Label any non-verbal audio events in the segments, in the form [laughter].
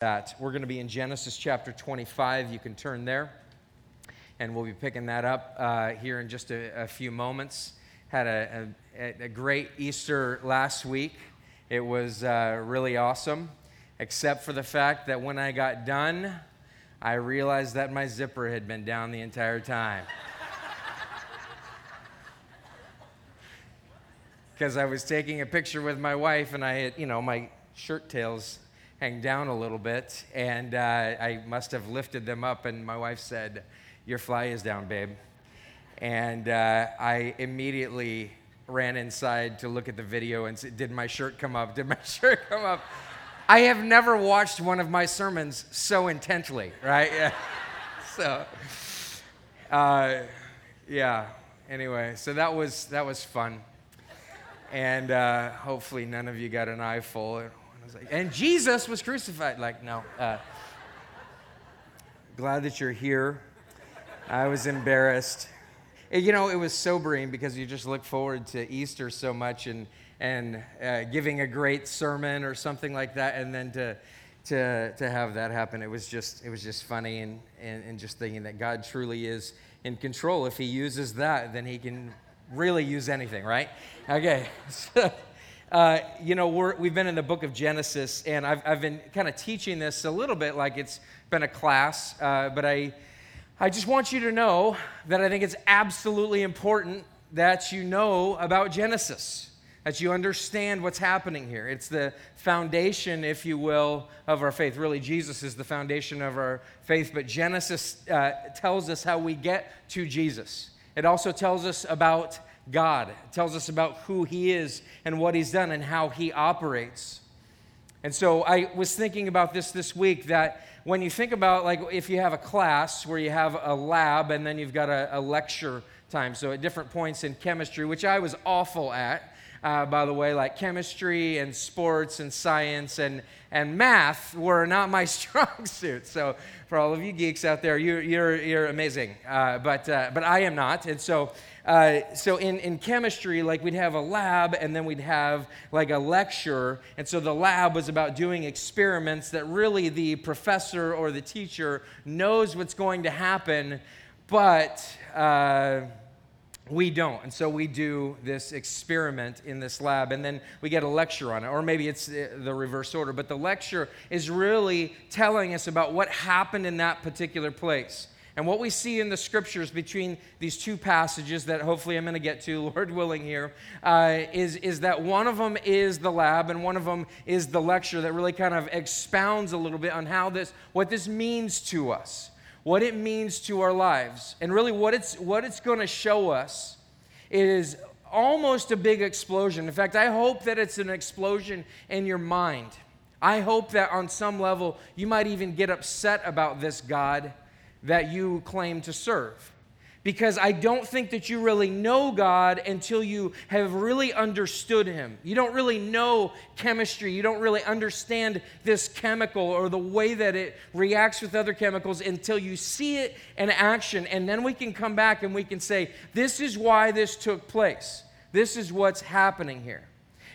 that. We're going to be in Genesis chapter 25. You can turn there, and we'll be picking that up uh, here in just a, a, few moments. Had a, a, a, great Easter last week. It was uh, really awesome, except for the fact that when I got done, I realized that my zipper had been down the entire time. [laughs] Because I was taking a picture with my wife, and I had, you know, my shirt tails hang down a little bit, and uh, I must have lifted them up, and my wife said, Your fly is down, babe. And uh, I immediately ran inside to look at the video and said, Did my shirt come up? Did my [laughs] shirt come up? I have never watched one of my sermons so intently, right? Yeah. [laughs] so, uh, yeah. Anyway, so that was that was fun, and uh, hopefully none of you got an eye full was like, and Jesus was crucified. Like, no. Uh, glad that you're here. I was embarrassed. You know, it was sobering because you just look forward to Easter so much and, and uh, giving a great sermon or something like that, and then to, to, to have that happen, it was just, it was just funny and, and, and just thinking that God truly is in control. If He uses that, then He can really use anything, right? Okay. [laughs] Uh, you know, we have been in the book of Genesis, and I've, I've been kind of teaching this a little bit like it's been a class, uh, but I, I just want you to know that I think it's absolutely important that you know about Genesis, that you understand what's happening here. It's the foundation, if you will, of our faith. Really, Jesus is the foundation of our faith, but Genesis uh, tells us how we get to Jesus. It also tells us about God. It tells us about who He is and what He's done and how He operates. And so I was thinking about this this week that when you think about, like, if you have a class where you have a lab and then you've got a, a lecture time, so at different points in chemistry, which I was awful at, uh, by the way, like chemistry and sports and science and, and math were not my [laughs] strong suit. So for all of you geeks out there, you, you're, you're amazing. Uh, but, uh, but I am not. And so uh, so in, in chemistry, like we'd have a lab and then we'd have like a lecture. And so the lab was about doing experiments that really the professor or the teacher knows what's going to happen, but uh, we don't. And so we do this experiment in this lab and then we get a lecture on it. Or maybe it's the reverse order. But the lecture is really telling us about what happened in that particular place. And what we see in the scriptures between these two passages that hopefully I'm going to get to, [laughs] Lord willing, here, uh, is is, that one of them is the lab and one of them is the lecture that really kind of expounds a little bit on how this, what this means to us, what it means to our lives. And really, what it's, what it's going to show us is almost a big explosion. In fact, I hope that it's an explosion in your mind. I hope that on some level you might even get upset about this God that you claim to serve. Because I don't think that you really know God until you have really understood Him. You don't really know chemistry. You don't really understand this chemical or the way that it reacts with other chemicals until you see it in action. And then we can come back and we can say, This is why this took place. This is what's happening here.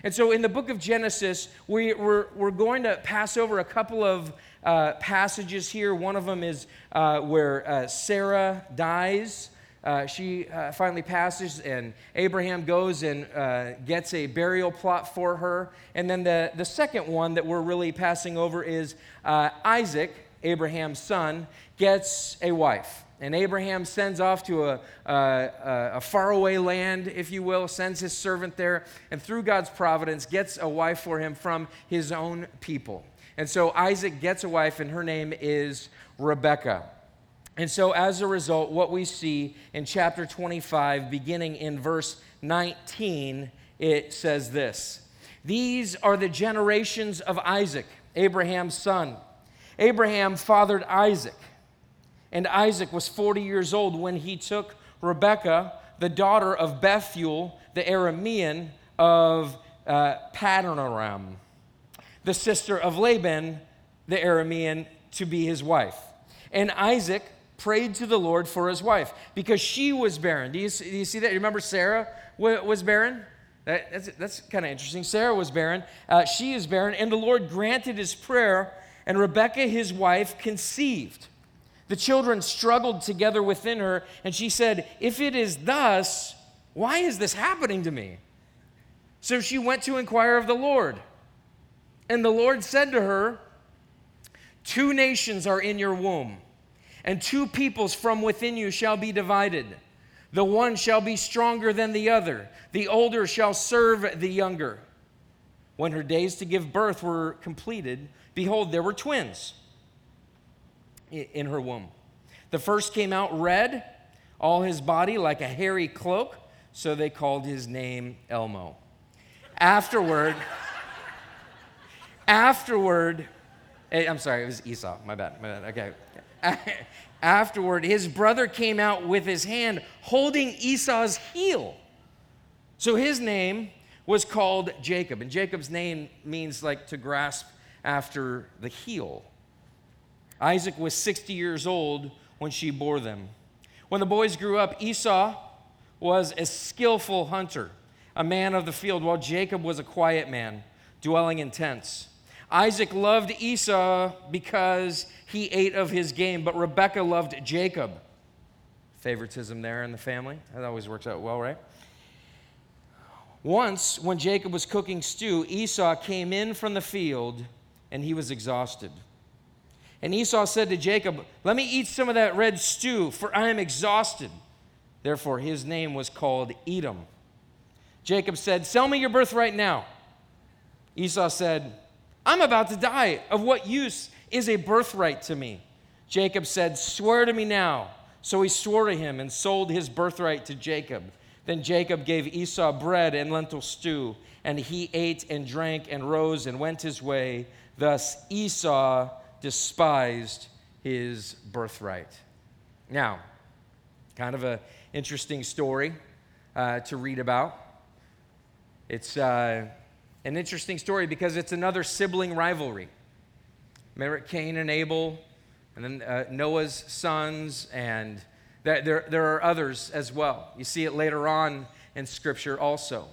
And so in the book of Genesis, we, we're, we're going to pass over a couple of uh, passages here. One of them is uh, where uh, Sarah dies. Uh, she uh, finally passes, and Abraham goes and uh, gets a burial plot for her. And then the, the second one that we're really passing over is Isaac, Abraham's son, gets a wife. And Abraham sends off to a, a, a, faraway land, if you will, sends his servant there, and through God's providence, gets a wife for him from his own people. And so Isaac gets a wife, and her name is Rebekah. And so, as a result, what we see in chapter 25, beginning in verse 19, it says this These are the generations of Isaac, Abraham's son. Abraham fathered Isaac, and Isaac was 40 years old when he took Rebekah, the daughter of Bethuel, the Aramean of uh, Padanaram the sister of Laban, the Aramean, to be his wife. And Isaac prayed to the Lord for his wife because she was barren. Do you, do you see that? You remember Sarah was barren? That, that's that's kind of interesting. Sarah was barren. Uh, she is barren, and the Lord granted his prayer. And Rebekah, his wife, conceived. The children struggled together within her, and she said, If it is thus, why is this happening to me? So she went to inquire of the Lord. And the Lord said to her, Two nations are in your womb, and two peoples from within you shall be divided. The one shall be stronger than the other, the older shall serve the younger. When her days to give birth were completed, behold, there were twins in her womb. The first came out red, all his body like a hairy cloak, so they called his name Elmo. Afterward, afterward, eh, I'm sorry, it was Esau, my bad, my bad, okay. [laughs] Afterward, his brother came out with his hand holding Esau's heel. So his name was called Jacob, and Jacob's name means like to grasp after the heel. Isaac was 60 years old when she bore them. When the boys grew up, Esau was a skillful hunter, a man of the field, while Jacob was a quiet man, dwelling in tents. Isaac loved Esau because he ate of his game, but Rebekah loved Jacob. Favoritism there in the family. That always works out well, right? Once, when Jacob was cooking stew, Esau came in from the field and he was exhausted. And Esau said to Jacob, Let me eat some of that red stew, for I am exhausted. Therefore, his name was called Edom. Jacob said, Sell me your birthright now. Esau said, I'm about to die. Of what use is a birthright to me? Jacob said, Swear to me now. So he swore to him and sold his birthright to Jacob. Then Jacob gave Esau bread and lentil stew, and he ate and drank and rose and went his way. Thus Esau despised his birthright. Now, kind of an interesting story uh, to read about. It's uh, an interesting story because it's another sibling rivalry. Remember Cain and Abel, and then uh, Noah's sons, and there, there, there are others as well. You see it later on in Scripture also.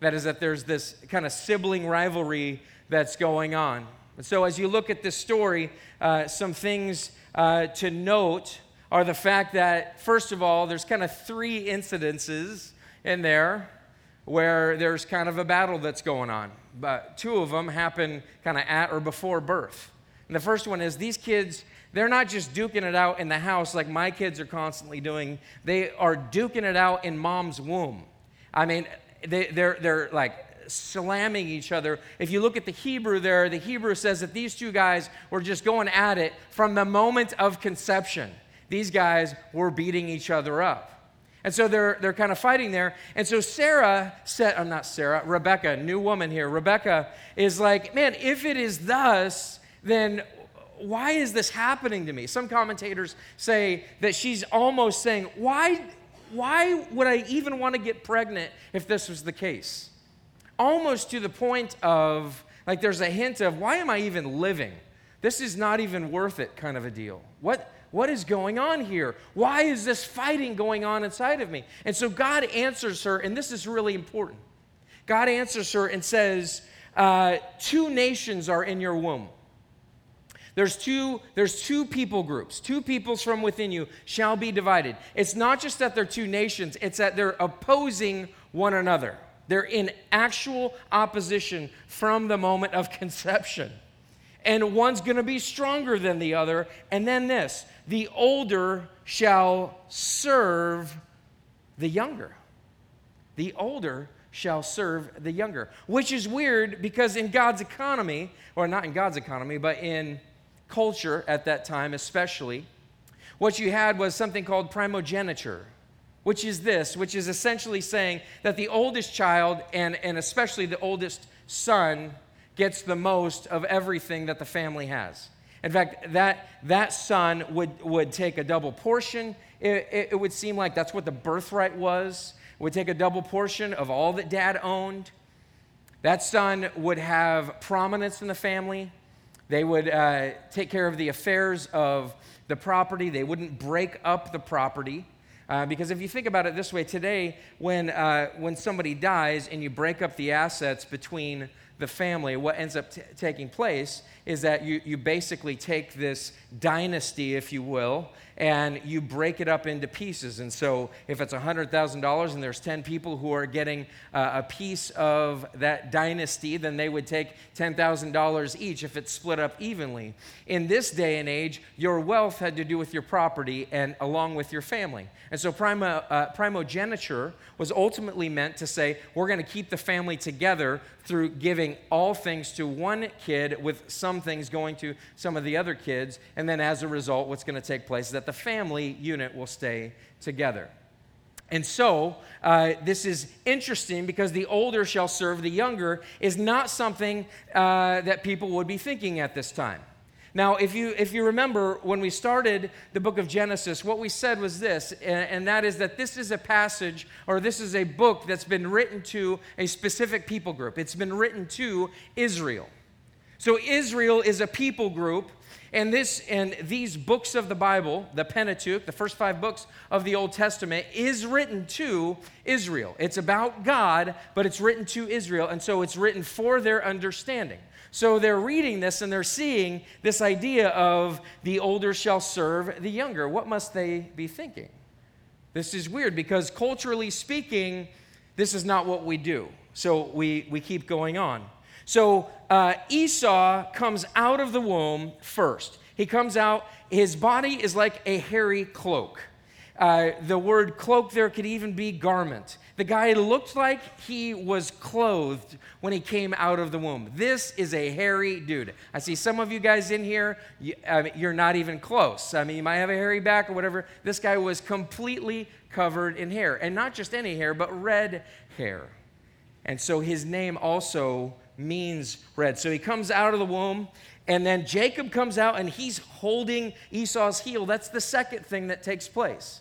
That is, that there's this kind of sibling rivalry that's going on. And so, as you look at this story, uh, some things uh, to note are the fact that, first of all, there's kind of three incidences in there where there's kind of a battle that's going on. But two of them happen kind of at or before birth. And the first one is these kids, they're not just duking it out in the house like my kids are constantly doing, they are duking it out in mom's womb. I mean, they, they're, they're like slamming each other. If you look at the Hebrew there, the Hebrew says that these two guys were just going at it from the moment of conception. These guys were beating each other up. And so they're, they're kind of fighting there. And so Sarah said, I'm not Sarah, Rebecca, new woman here. Rebecca is like, man, if it is thus, then why is this happening to me? Some commentators say that she's almost saying, why, why would I even want to get pregnant if this was the case? almost to the point of like there's a hint of why am I even living? This is not even worth it kind of a deal. What, what is going on here? Why is this fighting going on inside of me? And so God answers her, and this is really important. God answers her and says, uh, Two nations are in your womb. There's two, there's two people groups, two peoples from within you shall be divided. It's not just that they're two nations, it's that they're opposing one another. They're in actual opposition from the moment of conception. And one's going to be stronger than the other. And then this the older shall serve the younger. The older shall serve the younger, which is weird because in God's economy, or not in God's economy, but in culture at that time, especially, what you had was something called primogeniture which is this, which is essentially saying that the oldest child, and, and especially the oldest son, gets the most of everything that the family has. In fact, that, that son would, would take a double portion. It, it, it would seem like that's what the birthright was. Would take a double portion of all that dad owned. That son would have prominence in the family. They would uh, take care of the affairs of the property. They wouldn't break up the property. Uh, because if you think about it this way, today, when, uh, when somebody dies and you break up the assets between the family, what ends up t- taking place is that you, you basically take this dynasty, if you will, and you break it up into pieces. And so, if it's $100,000 and there's 10 people who are getting uh, a piece of that dynasty, then they would take $10,000 each if it's split up evenly. In this day and age, your wealth had to do with your property and along with your family. And so, uh, primogeniture was ultimately meant to say, we're going to keep the family together through giving all things to one kid with some things going to some of the other kids. And then as a result, what's going to take place is that the family unit will stay together. And so, uh, this is interesting because the older shall serve the younger is not something uh, that people would be thinking at this time. Now, if you, if you remember when we started the book of Genesis, what we said was this, and that is that this is a passage or this is a book that's been written to a specific people group. It's been written to Israel. So, Israel is a people group and this and these books of the Bible, the Pentateuch, the first 5 books of the Old Testament is written to Israel. It's about God, but it's written to Israel and so it's written for their understanding. So they're reading this and they're seeing this idea of the older shall serve the younger. What must they be thinking? This is weird because culturally speaking, this is not what we do. So we, we keep going on. So uh, Esau comes out of the womb first. He comes out, his body is like a hairy cloak. Uh, the word cloak there could even be garment. The guy looked like he was clothed when he came out of the womb. This is a hairy dude. I see some of you guys in here, you, mean, you're not even close. I mean, you might have a hairy back or whatever. This guy was completely covered in hair, and not just any hair, but red hair. And so his name also means red. So he comes out of the womb, and then Jacob comes out and he's holding Esau's heel. That's the second thing that takes place.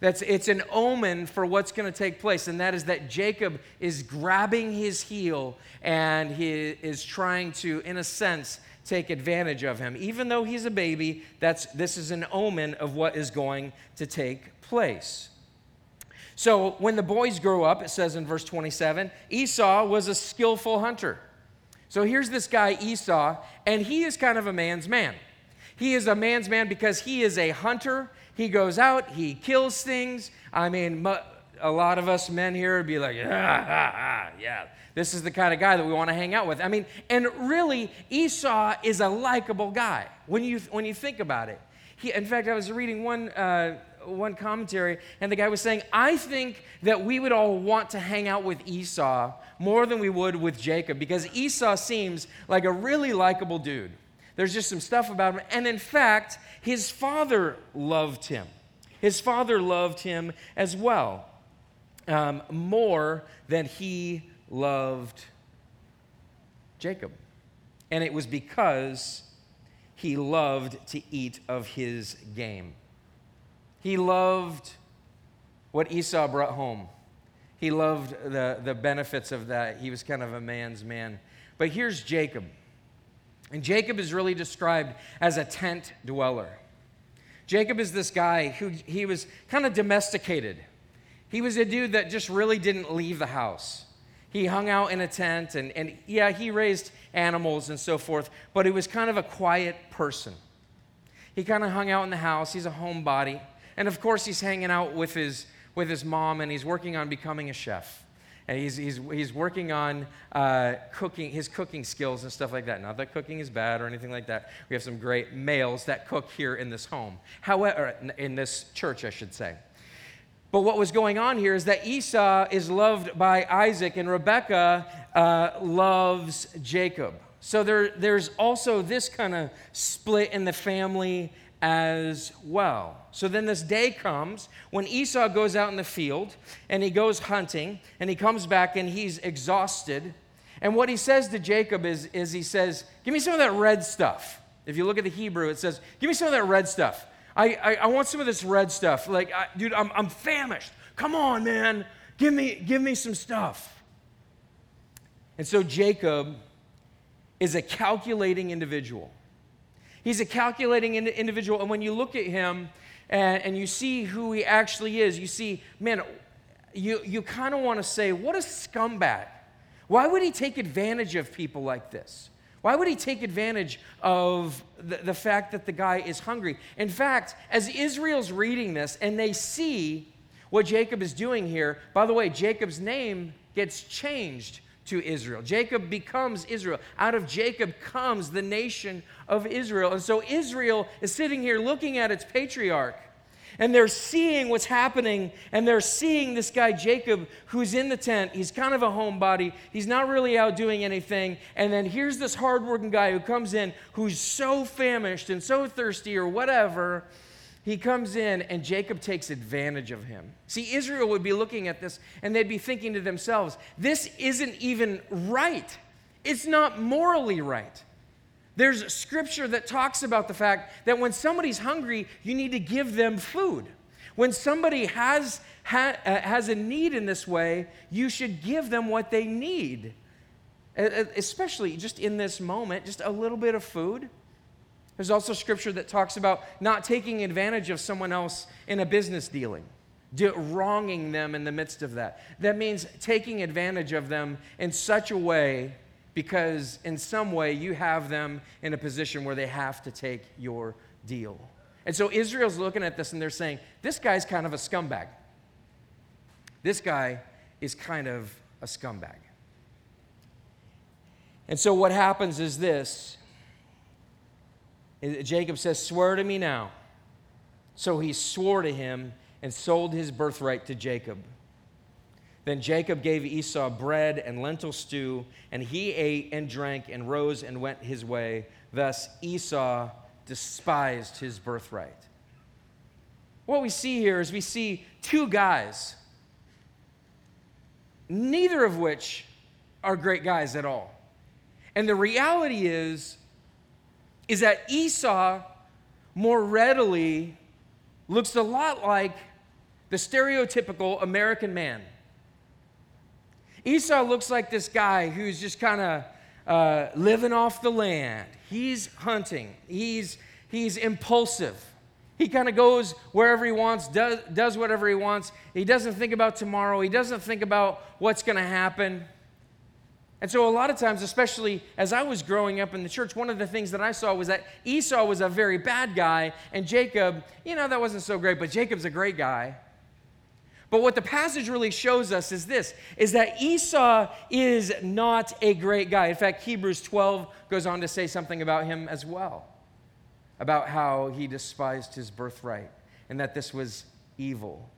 That's, it's an omen for what's going to take place, and that is that Jacob is grabbing his heel and he is trying to, in a sense, take advantage of him. Even though he's a baby, that's, this is an omen of what is going to take place. So when the boys grow up, it says in verse 27, Esau was a skillful hunter. So here's this guy, Esau, and he is kind of a man's man. He is a man's man because he is a hunter he goes out, he kills things. I mean, a lot of us men here would be like, ah, [laughs] yeah, this is the kind of guy that we want to hang out with. I mean, and really, Esau is a likable guy when you, when you think about it. He, in fact, I was reading one, uh, one commentary, and the guy was saying, I think that we would all want to hang out with Esau more than we would with Jacob because Esau seems like a really likable dude. There's just some stuff about him. And in fact, his father loved him. His father loved him as well, um, more than he loved Jacob. And it was because he loved to eat of his game. He loved what Esau brought home. He loved the, the benefits of that. He was kind of a man's man. But here's Jacob. And Jacob is really described as a tent dweller. Jacob is this guy who he was kind of domesticated. He was a dude that just really didn't leave the house. He hung out in a tent and, and yeah, he raised animals and so forth, but he was kind of a quiet person. He kind of hung out in the house. He's a homebody. And of course, he's hanging out with his, with his mom and he's working on becoming a chef and he's, he's, he's working on uh, cooking, his cooking skills and stuff like that. Not that cooking is bad or anything like that. We have some great males that cook here in this home, however, in this church, I should say. But what was going on here is that Esau is loved by Isaac and Rebekah uh, loves Jacob. So there, there's also this kind of split in the family as well. So then this day comes when Esau goes out in the field and he goes hunting and he comes back and he's exhausted. And what he says to Jacob is, is he says, Give me some of that red stuff. If you look at the Hebrew, it says, Give me some of that red stuff. I, I, I want some of this red stuff. Like, I, dude, I'm, I'm famished. Come on, man. Give me, give me some stuff. And so Jacob is a calculating individual. He's a calculating individual. And when you look at him and, and you see who he actually is, you see, man, you, you kind of want to say, what a scumbag. Why would he take advantage of people like this? Why would he take advantage of the, the fact that the guy is hungry? In fact, as Israel's reading this and they see what Jacob is doing here, by the way, Jacob's name gets changed to Israel. Jacob becomes Israel. Out of Jacob comes the nation of Israel. And so Israel is sitting here looking at its patriarch and they're seeing what's happening and they're seeing this guy Jacob who's in the tent. He's kind of a homebody. He's not really out doing anything. And then here's this hardworking guy who comes in who's so famished and so thirsty or whatever. He comes in and Jacob takes advantage of him. See, Israel would be looking at this and they'd be thinking to themselves, this isn't even right. It's not morally right. There's scripture that talks about the fact that when somebody's hungry, you need to give them food. When somebody has, ha, uh, has a need in this way, you should give them what they need. Especially just in this moment, just a little bit of food. There's also scripture that talks about not taking advantage of someone else in a business dealing, wronging them in the midst of that. That means taking advantage of them in such a way because in some way you have them in a position where they have to take your deal. And so Israel's looking at this and they're saying, this guy's kind of a scumbag. This guy is kind of a scumbag. And so what happens is this Jacob says, Swear to me now. So he swore to him and sold his birthright to Jacob. Then Jacob gave Esau bread and lentil stew, and he ate and drank and rose and went his way. Thus Esau despised his birthright. What we see here is we see two guys, neither of which are great guys at all. And the reality is, is that Esau more readily looks a lot like the stereotypical American man Esau looks like this guy who's just kind of uh, living off the land. He's hunting, he's, he's impulsive. He kind of goes wherever he wants, does, does whatever he wants. He doesn't think about tomorrow, he doesn't think about what's going to happen. And so, a lot of times, especially as I was growing up in the church, one of the things that I saw was that Esau was a very bad guy, and Jacob, you know, that wasn't so great, but Jacob's a great guy. But what the passage really shows us is this is that Esau is not a great guy. In fact, Hebrews 12 goes on to say something about him as well. About how he despised his birthright and that this was evil.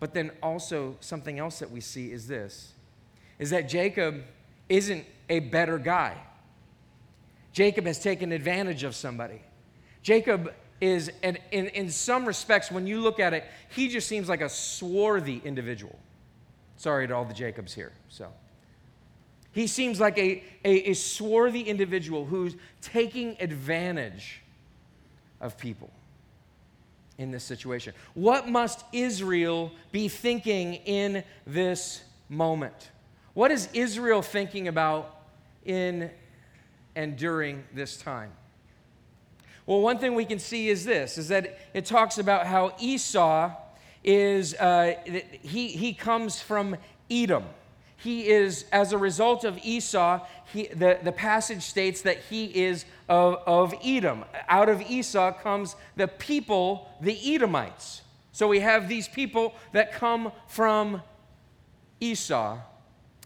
But then also something else that we see is this is that Jacob isn't a better guy. Jacob has taken advantage of somebody. Jacob is, and in, in some respects, when you look at it, he just seems like a swarthy individual. Sorry to all the Jacobs here. So he seems like a, a, a swarthy individual who's taking advantage of people in this situation. What must Israel be thinking in this moment? What is Israel thinking about in and during this time? Well, one thing we can see is this is that it talks about how Esau is, uh, he, he comes from Edom. He is, as a result of Esau, he, the, the passage states that he is of, of Edom. Out of Esau comes the people, the Edomites. So we have these people that come from Esau,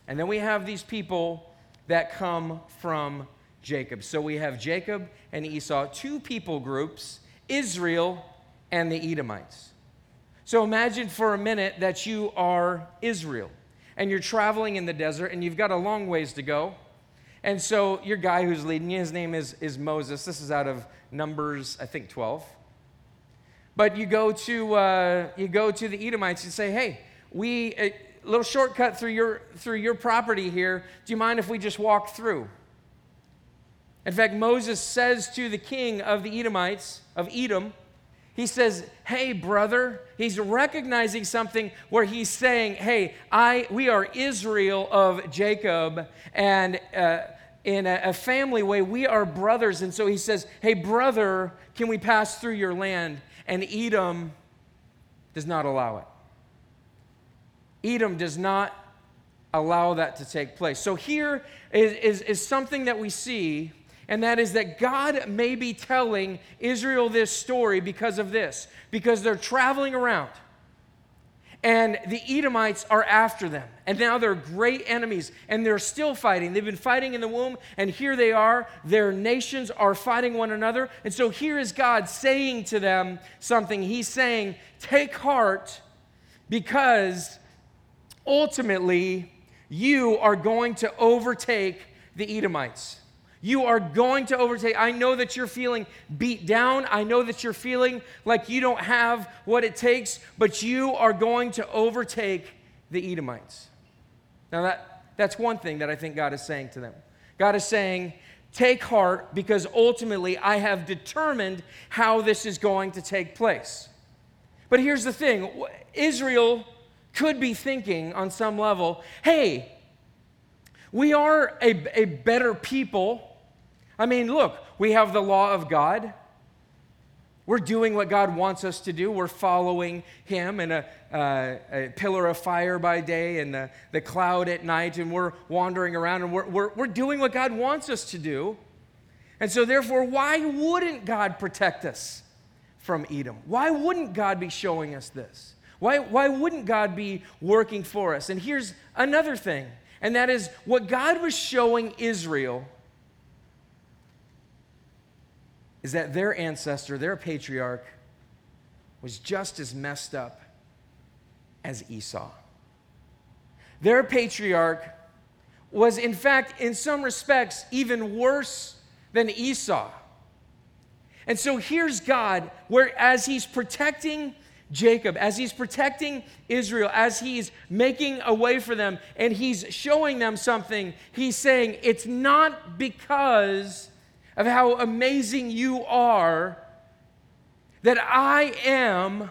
and then we have these people that come from Jacob. So we have Jacob and Esau, two people groups, Israel and the Edomites. So imagine for a minute that you are Israel and you're traveling in the desert and you've got a long ways to go. And so your guy who's leading you, his name is, is Moses. This is out of Numbers, I think 12. But you go to, uh, you go to the Edomites and say, hey, we, a little shortcut through your, through your property here. Do you mind if we just walk through? In fact, Moses says to the king of the Edomites, of Edom, he says, Hey, brother, he's recognizing something where he's saying, Hey, I, we are Israel of Jacob, and uh, in a, a family way, we are brothers. And so he says, Hey, brother, can we pass through your land? And Edom does not allow it. Edom does not allow that to take place. So here is, is, is something that we see, and that is that God may be telling Israel this story because of this, because they're traveling around and the Edomites are after them. And now they're great enemies, and they're still fighting. They've been fighting in the womb, and here they are. Their nations are fighting one another. And so here is God saying to them something. He's saying, Take heart, because ultimately you are going to overtake the Edomites. You are going to overtake. I know that you're feeling beat down. I know that you're feeling like you don't have what it takes, but you are going to overtake the Edomites. Now, that, that's one thing that I think God is saying to them. God is saying, Take heart because ultimately I have determined how this is going to take place. But here's the thing Israel could be thinking on some level, hey, we are a, a better people I mean, look, we have the law of God. We're doing what God wants us to do. We're following Him in a, uh, a pillar of fire by day and the, the cloud at night, and we're wandering around and we're, we're, we're doing what God wants us to do. And so, therefore, why wouldn't God protect us from Edom? Why wouldn't God be showing us this? Why, why wouldn't God be working for us? And here's another thing, and that is what God was showing Israel is that their ancestor, their patriarch, was just as messed up as Esau. Their patriarch was, in fact, in some respects, even worse than Esau. And so here's God, where as he's protecting Jacob, as he's protecting Israel, as he's making a way for them, and he's showing them something, he's saying, It's not because of how amazing you are, that I am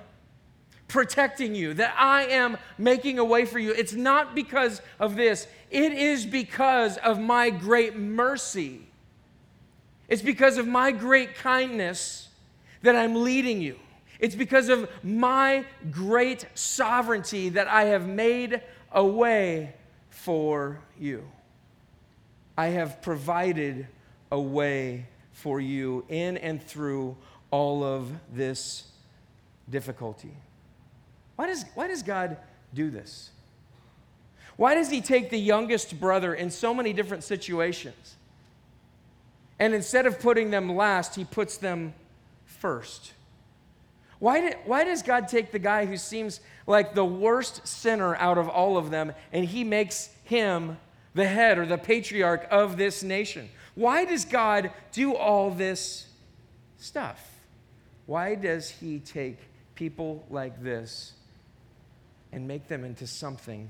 protecting you, that I am making a way for you. It's not because of this, it is because of my great mercy. It's because of my great kindness that I'm leading you. It's because of my great sovereignty that I have made a way for you. I have provided a way for you in and through all of this difficulty. Why does, why does God do this? Why does He take the youngest brother in so many different situations? And instead of putting them last, He puts them first. Why, did, why does God take the guy who seems like the worst sinner out of all of them and He makes him the head or the patriarch of this nation? Why does God do all this stuff? Why does He take people like this and make them into something,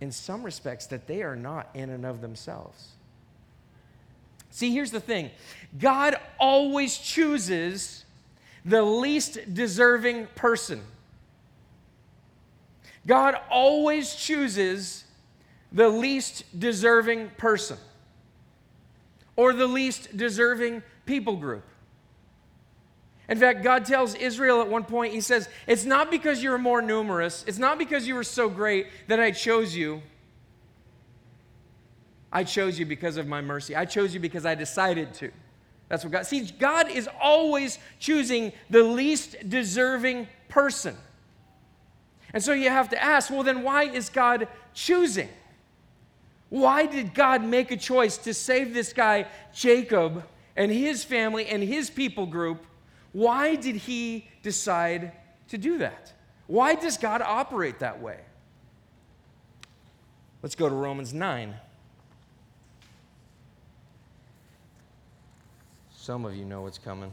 in some respects, that they are not in and of themselves? See, here's the thing God always chooses the least deserving person. God always chooses the least deserving person or the least deserving people group. In fact, God tells Israel at one point, He says, It's not because you're more numerous, it's not because you were so great that I chose you. I chose you because of my mercy. I chose you because I decided to. That's what God. See, God is always choosing the least deserving person. And so you have to ask, well, then why is God choosing? Why did God make a choice to save this guy, Jacob, and his family and his people group? Why did he decide to do that? Why does God operate that way? Let's go to Romans 9. Some of you know what's coming.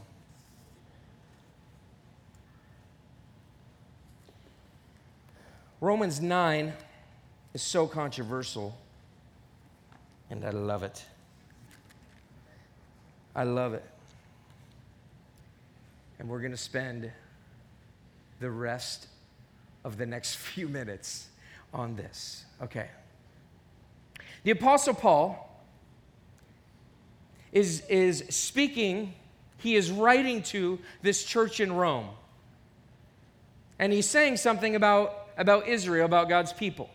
Romans 9 is so controversial and I love it. I love it. And we're going to spend the rest of the next [laughs] few minutes on this. Okay. The Apostle Paul is, is speaking, he is writing to this church in Rome. And he's saying something about, about Israel, about God's people.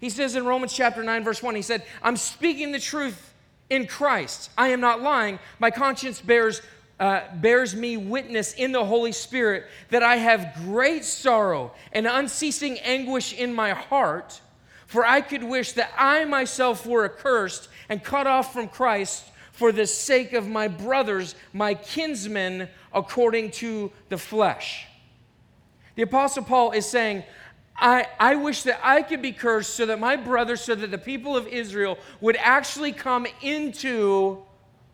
He says in Romans chapter 9, verse 1, he said, I'm speaking the truth in Christ. I am not lying. My conscience bears, uh, bears me witness in the Holy Spirit that I have great sorrow and unceasing anguish in my heart. For I could wish that I myself were accursed and cut off from Christ for the sake of my brothers, my kinsmen, according to the flesh. The Apostle Paul is saying, I, I wish that I could be cursed so that my brothers, so that the people of Israel would actually come into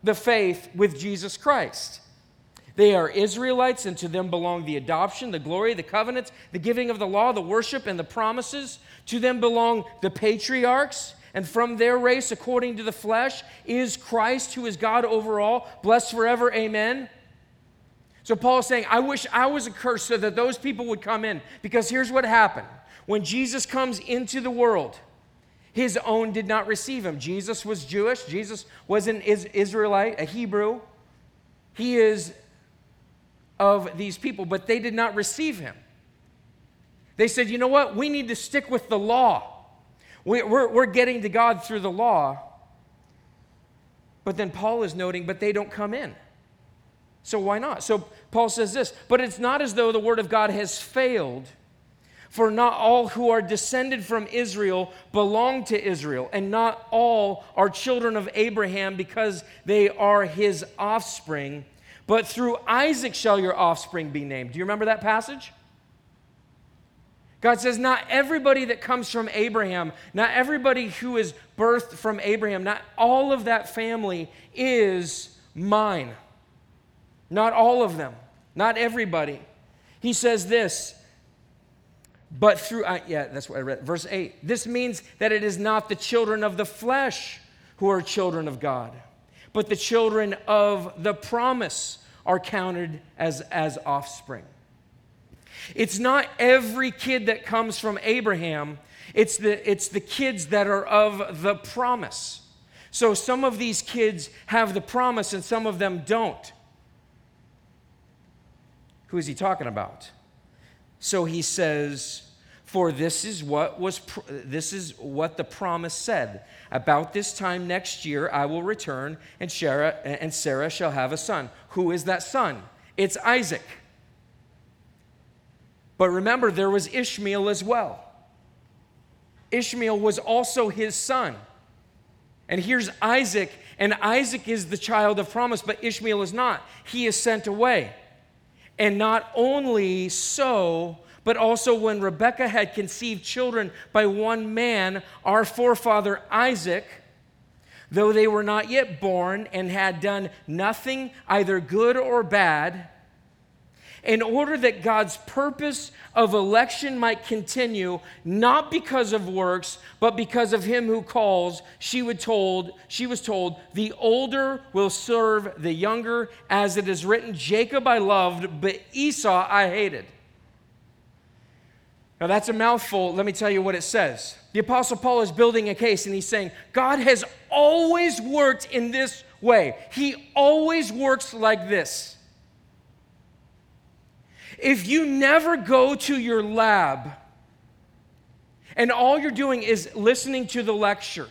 the faith with Jesus Christ. They are Israelites, and to them belong the adoption, the glory, the covenants, the giving of the law, the worship, and the promises. To them belong the patriarchs, and from their race, according to the flesh, is Christ, who is God over all, blessed forever. Amen. So Paul is saying, I wish I was accursed so that those people would come in. Because here's what happened when Jesus comes into the world, his own did not receive him. Jesus was Jewish, Jesus was an Israelite, a Hebrew. He is of these people, but they did not receive him. They said, you know what? We need to stick with the law. We, we're, we're getting to God through the law. But then Paul is noting, but they don't come in. So why not? So Paul says this, but it's not as though the word of God has failed. For not all who are descended from Israel belong to Israel, and not all are children of Abraham because they are his offspring. But through Isaac shall your offspring be named. Do you remember that passage? God says, Not everybody that comes from Abraham, not everybody who is birthed from Abraham, not all of that family is mine. Not all of them, not everybody. He says this, but through, uh, yeah, that's what I read. Verse 8. This means that it is not the children of the flesh who are children of God, but the children of the promise are counted as, as offspring. It's not every kid that comes from Abraham, it's the, it's the kids that are of the promise. So some of these kids have the promise and some of them don't. Who is he talking about? So he says, for this is what was this is what the promise said. About this time next year I will return and Sarah and Sarah shall have a son. Who is that son? It's Isaac. But remember there was Ishmael as well. Ishmael was also his son. And here's Isaac, and Isaac is the child of promise, but Ishmael is not. He is sent away. And not only so, but also when Rebekah had conceived children by one man, our forefather Isaac, though they were not yet born and had done nothing either good or bad, in order that God's purpose of election might continue, not because of works, but because of him who calls, she, would told, she was told, the older will serve the younger, as it is written, Jacob I loved, but Esau I hated. Now that's a mouthful. Let me tell you what it says. The Apostle Paul is building a case and he's saying, God has always worked in this way. He always works like this. If you never go to your lab and all you're doing is listening to the lecture,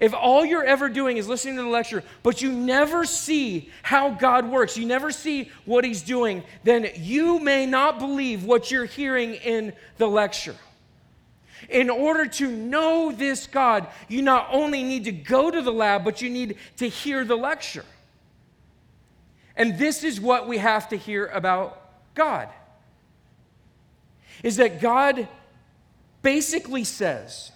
if all you're ever doing is listening to the lecture, but you never see how God works, you never see what He's doing, then you may not believe what you're hearing in the lecture. In order to know this God, you not only need to go to the lab, but you need to hear the lecture. And this is what we have to hear about God is that God basically says,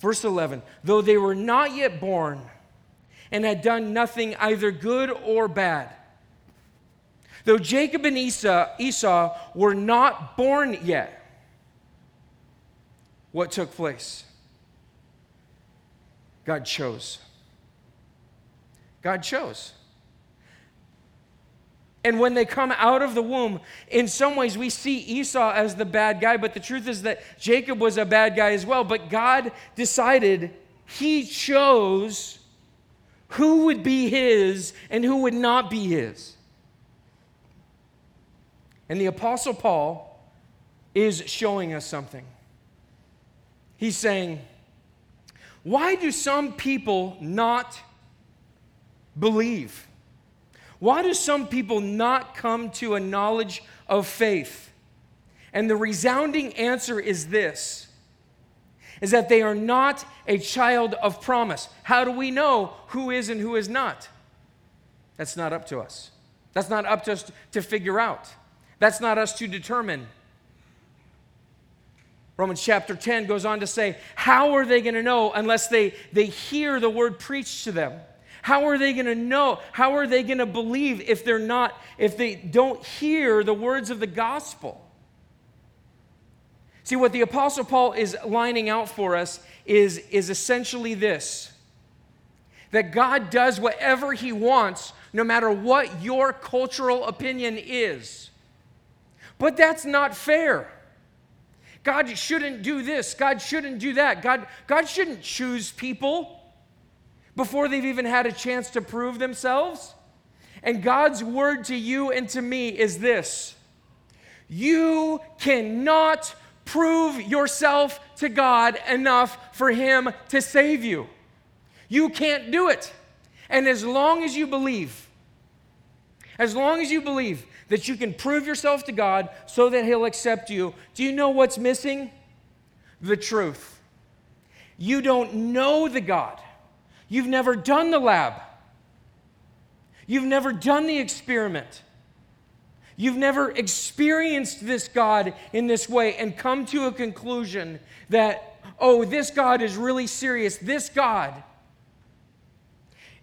verse 11, though they were not yet born and had done nothing either good or bad, though Jacob and Esau, Esau were not born yet, what took place? God chose. God chose. And when they come out of the womb, in some ways we see Esau as the bad guy, but the truth is that Jacob was a bad guy as well. But God decided he chose who would be his and who would not be his. And the Apostle Paul is showing us something. He's saying, Why do some people not believe? Why do some people not come to a knowledge of faith? And the resounding answer is this is that they are not a child of promise. How do we know who is and who is not? That's not up to us. That's not up to us to figure out. That's not us to determine. Romans chapter 10 goes on to say, How are they going to know unless they, they hear the word preached to them? How are they going to know? How are they going to believe if they're not, if they don't hear the words of the gospel? See, what the Apostle Paul is lining out for us is, is essentially this that God does whatever he wants, no matter what your cultural opinion is. But that's not fair. God shouldn't do this. God shouldn't do that. God, God shouldn't choose people before they've even had a chance to prove themselves. And God's word to you and to me is this You cannot prove yourself to God enough for Him to save you. You can't do it. And as long as you believe, as long as you believe that you can prove yourself to God so that He'll accept you. Do you know what's missing? The truth. You don't know the God. You've never done the lab. You've never done the experiment. You've never experienced this God in this way and come to a conclusion that, oh, this God is really serious. This God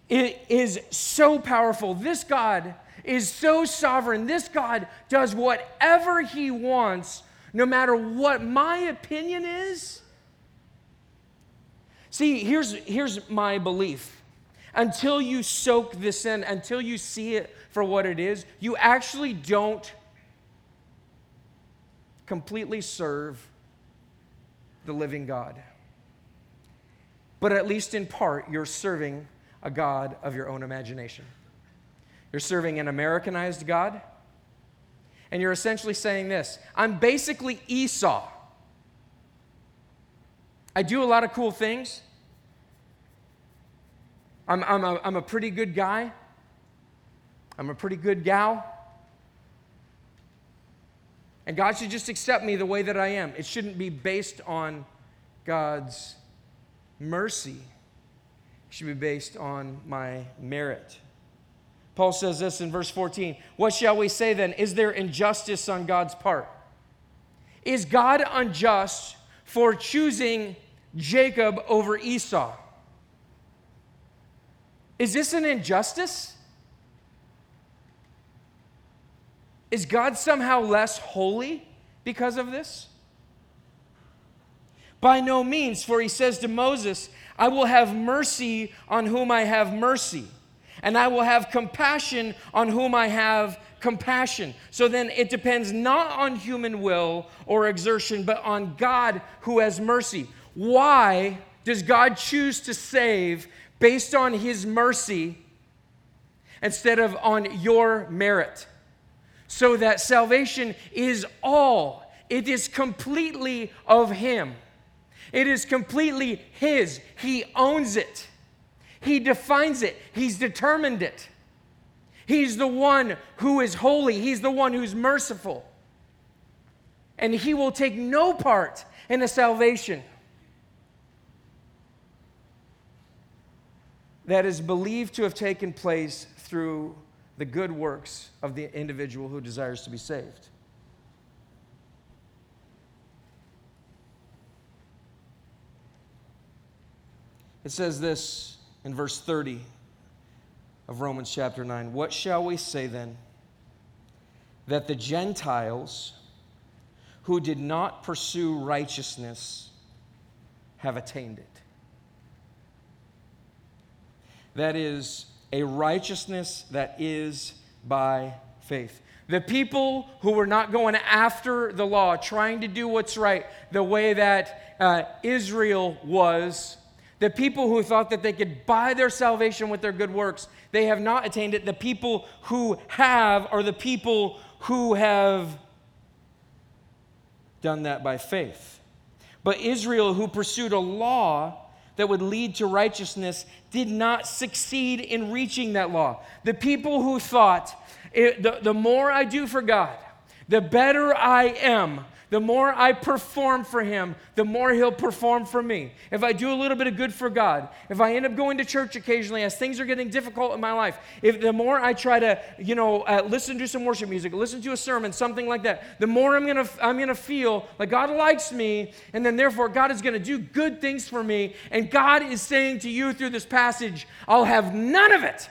is so powerful. This God is so sovereign. This God does whatever he wants, no matter what my opinion is. See, here's, here's my belief. Until you soak this in, until you see it for what it is, you actually don't completely serve the living God. But at least in part, you're serving a God of your own imagination. You're serving an Americanized God. And you're essentially saying this I'm basically Esau. I do a lot of cool things. I'm, I'm, a, I'm a pretty good guy. I'm a pretty good gal. And God should just accept me the way that I am. It shouldn't be based on God's mercy, it should be based on my merit. Paul says this in verse 14 What shall we say then? Is there injustice on God's part? Is God unjust for choosing Jacob over Esau? Is this an injustice? Is God somehow less holy because of this? By no means, for he says to Moses, I will have mercy on whom I have mercy and I will have compassion on whom I have compassion. So then it depends not on human will or exertion, but on God who has mercy. Why does God choose to save based on his mercy instead of on your merit? So that salvation is all, it is completely of him. It is completely his. He owns it. He defines it, He's determined it. He's the one who is holy, He's the one who's merciful. And He will take no part in a salvation that is believed to have taken place through the good works of the individual who desires to be saved. It says this in verse 30 of Romans chapter 9. What shall we say then? That the Gentiles who did not pursue righteousness have attained it. That is a righteousness that is by faith. The people who were not going after the law, trying to do what's right, the way that uh, Israel was, the people who thought that they could buy their salvation with their good works, they have not attained it. The people who have are the people who have done that by faith. But Israel, who pursued a law that would lead to righteousness, did not succeed in reaching that law. The people who thought, the, the more I do for God, the better I am, the more I perform for Him, the more He'll perform for me. If I do a little bit of good for God, if I end up going to church occasionally as things are getting difficult in my life, if the more I try to, you know, uh, listen to some worship music, listen to a sermon, something like that, the more I'm gonna, I'm gonna feel like God likes me, and then therefore God is gonna do good things for me. And God is saying to you through this passage, I'll have none of it.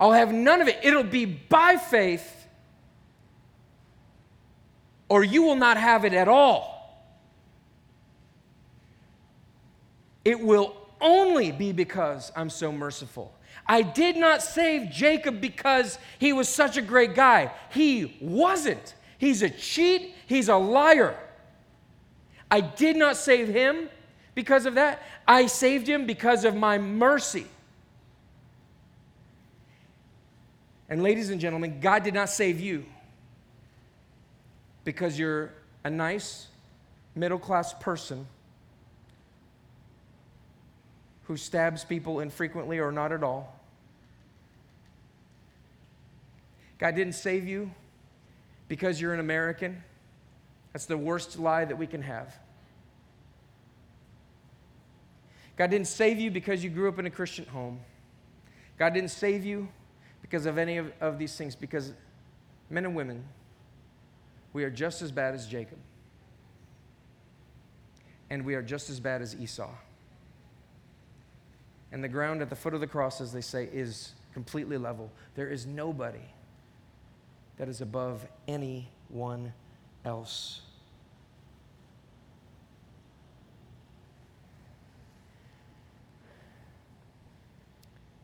I'll have none of it. It'll be by faith or you will not have it at all. It will only be because I'm so merciful. I did not save Jacob because he was such a great guy. He wasn't. He's a cheat, he's a liar. I did not save him because of that. I saved him because of my mercy. And, ladies and gentlemen, God did not save you because you're a nice middle class person who stabs people infrequently or not at all. God didn't save you because you're an American. That's the worst lie that we can have. God didn't save you because you grew up in a Christian home. God didn't save you because of any of, of these things, because men and women we are just as bad as Jacob. And we are just as bad as Esau. And the ground at the foot of the cross, as they say, is completely level. There is nobody that is above anyone else.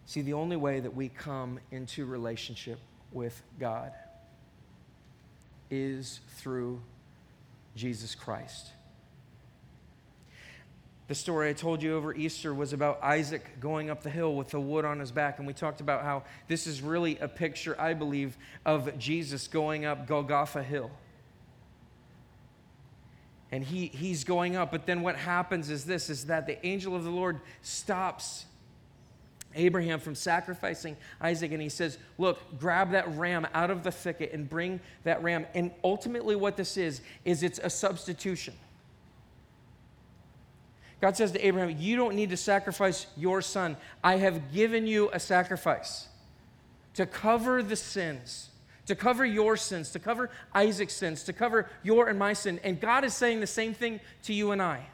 See, the only way that we come into relationship with God is through Jesus Christ. The story I told you over Easter was about Isaac going up the hill with the wood on his back. And we talked about how this is really a picture, I believe, of Jesus going up Golgotha Hill. And he, he's going up, but then what happens is this is that the angel of the Lord stops Abraham from sacrificing Isaac, and he says, Look, grab that ram out of the thicket and bring that ram. And ultimately, what this is, is it's a substitution. God says to Abraham, You don't need to sacrifice your son. I have given you a sacrifice to cover the sins, to cover your sins, to cover Isaac's sins, to cover your and my sin. And God is saying the same thing to you and I.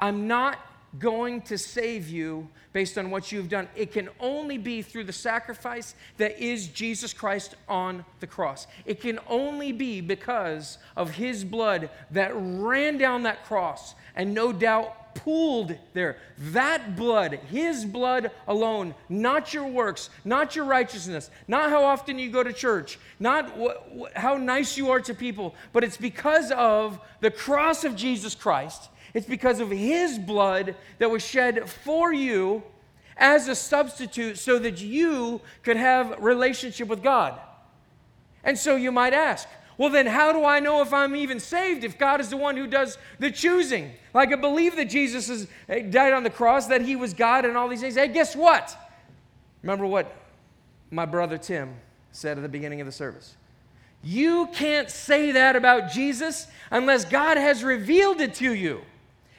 I'm not going to save you based on what you've done. It can only be through the sacrifice that is Jesus Christ on the cross. It can only be because of his blood that ran down that cross and no doubt pooled there. That blood, his blood alone, not your works, not your righteousness, not how often you go to church, not wh- wh- how nice you are to people, but it's because of the cross of Jesus Christ it's because of his blood that was shed for you as a substitute so that you could have relationship with God. And so you might ask, well, then how do I know if I'm even saved if God is the one who does the choosing? Like I believe that Jesus eh, died on the cross, that he was God and all these things. Hey, guess what? Remember what my brother Tim said at the beginning of the service. You can't say that about Jesus unless God has revealed it to you.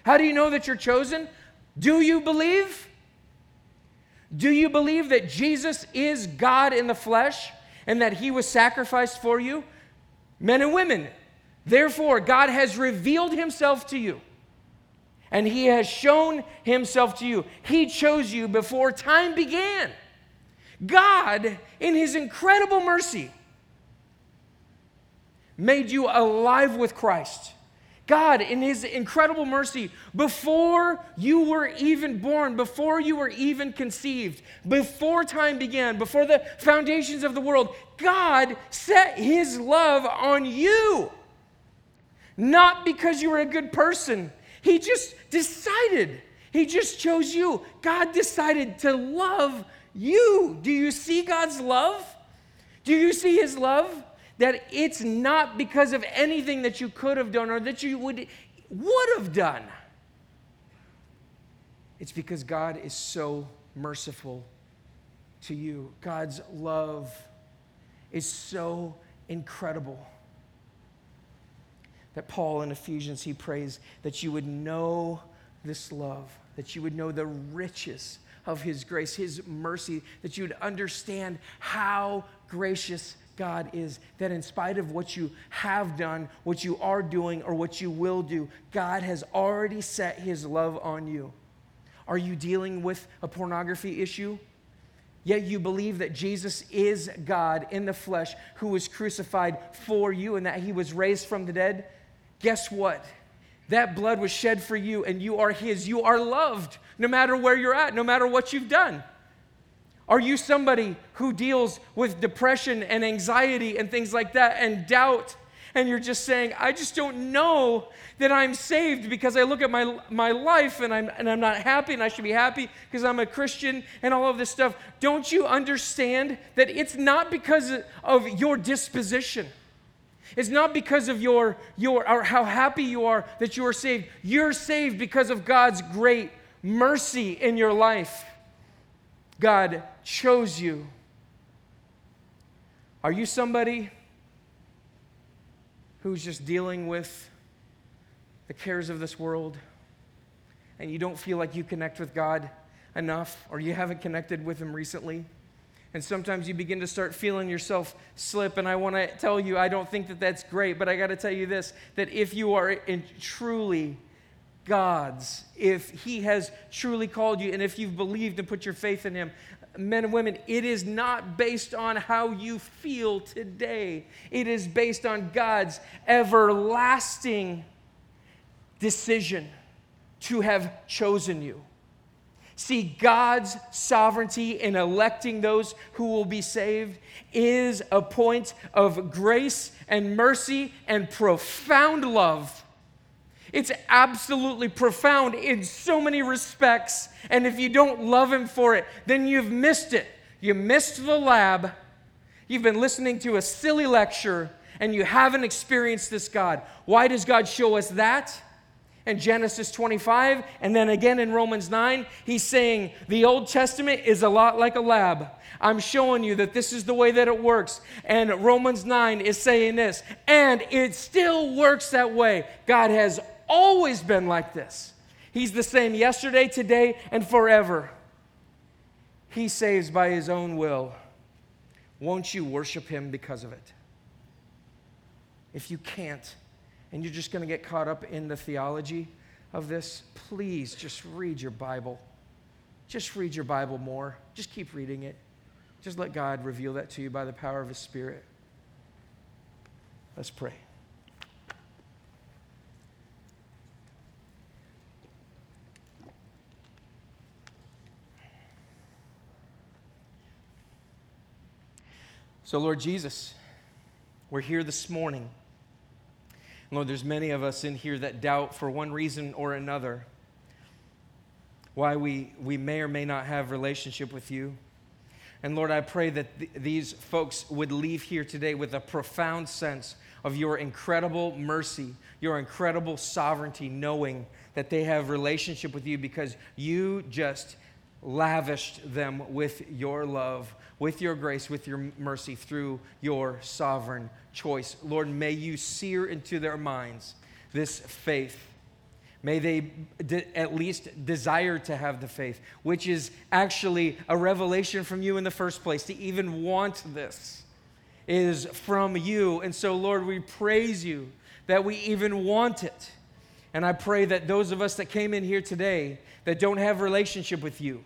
How do you know that you're chosen? Do you believe? Do you believe that Jesus is God in the flesh and that he was sacrificed for you? Men and women, therefore, God has revealed himself to you and he has shown himself to you. He chose you before time began. God, in his incredible mercy, made you alive with Christ. God, in His incredible mercy, before you were even born, before you were even conceived, before time began, before the foundations of the world, God set His love on you. Not because you were a good person, He just decided. He just chose you. God decided to love you. Do you see God's love? Do you see His love? That it's not because of anything that you could have done or that you would, would have done. It's because God is so merciful to you. God's love is so incredible that Paul in Ephesians, he prays that you would know this love, that you would know the riches of his grace, his mercy, that you would understand how gracious God is, that in spite of what you have done, what you are doing, or what you will do, God has already set his love on you. Are you dealing with a pornography issue? Yet you believe that Jesus is God in the flesh who was crucified for you and that he was raised from the dead. Guess what? That blood was shed for you and you are his. You are loved no matter where you're at, no matter what you've done. Are you somebody who deals with depression and anxiety and things like that and doubt? And you're just saying, I just don't know that I'm saved because I look at my, my life and I'm, and I'm not happy and I should be happy because I'm a Christian and all of this stuff. Don't you understand that it's not because of your disposition? It's not because of your, your or how happy you are that you are saved. You're saved because of God's great mercy in your life. God chose you. Are you somebody who's just dealing with the cares of this world and you don't feel like you connect with God enough or you haven't connected with Him recently? And sometimes you begin to start feeling yourself slip. And I want to tell you, I don't think that that's great, but I got to tell you this that if you are in truly God's, if He has truly called you, and if you've believed and put your faith in Him, men and women, it is not based on how you feel today. It is based on God's everlasting decision to have chosen you. See, God's sovereignty in electing those who will be saved is a point of grace and mercy and profound love. It's absolutely profound in so many respects. And if you don't love Him for it, then you've missed it. You missed the lab. You've been listening to a silly lecture and you haven't experienced this God. Why does God show us that? in Genesis 25, and then again in Romans 9, he's saying the Old Testament is a lot like a lab. I'm showing you that this is the way that it works. And Romans 9 is saying this, and it still works that way. God has always been like this. He's the same yesterday, today, and forever. He saves by his own will. Won't you worship him because of it? If you can't, and you're just going to get caught up in the theology of this, please just read your Bible. Just read your Bible more. Just keep reading it. Just let God reveal that to you by the power of His Spirit. Let's pray. So, Lord Jesus, we're here this morning Lord, there's many of us in here that doubt for one reason or another why we, we may or may not have relationship with you. And Lord, I pray that th- these folks would leave here today with a profound sense of your incredible mercy, your incredible sovereignty, knowing that they have relationship with you because you just lavished them with your love, with your grace, with your mercy through your sovereign choice. Lord, may you sear into their minds this faith. May they de- at least desire to have the faith, which is actually a revelation from you in the first place. To even want this is from you. And so, Lord, we praise you that we even want it. And I pray that those of us that came in here today that don't have relationship with you,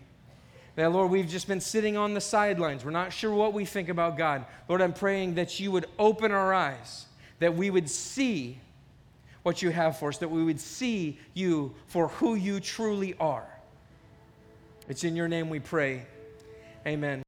that, Lord, we've just been sitting on the sidelines. We're not sure what we think about God. Lord, I'm praying that you would open our eyes, that we would see what you have for us, that we would see you for who you truly are. It's in your name we pray. Amen.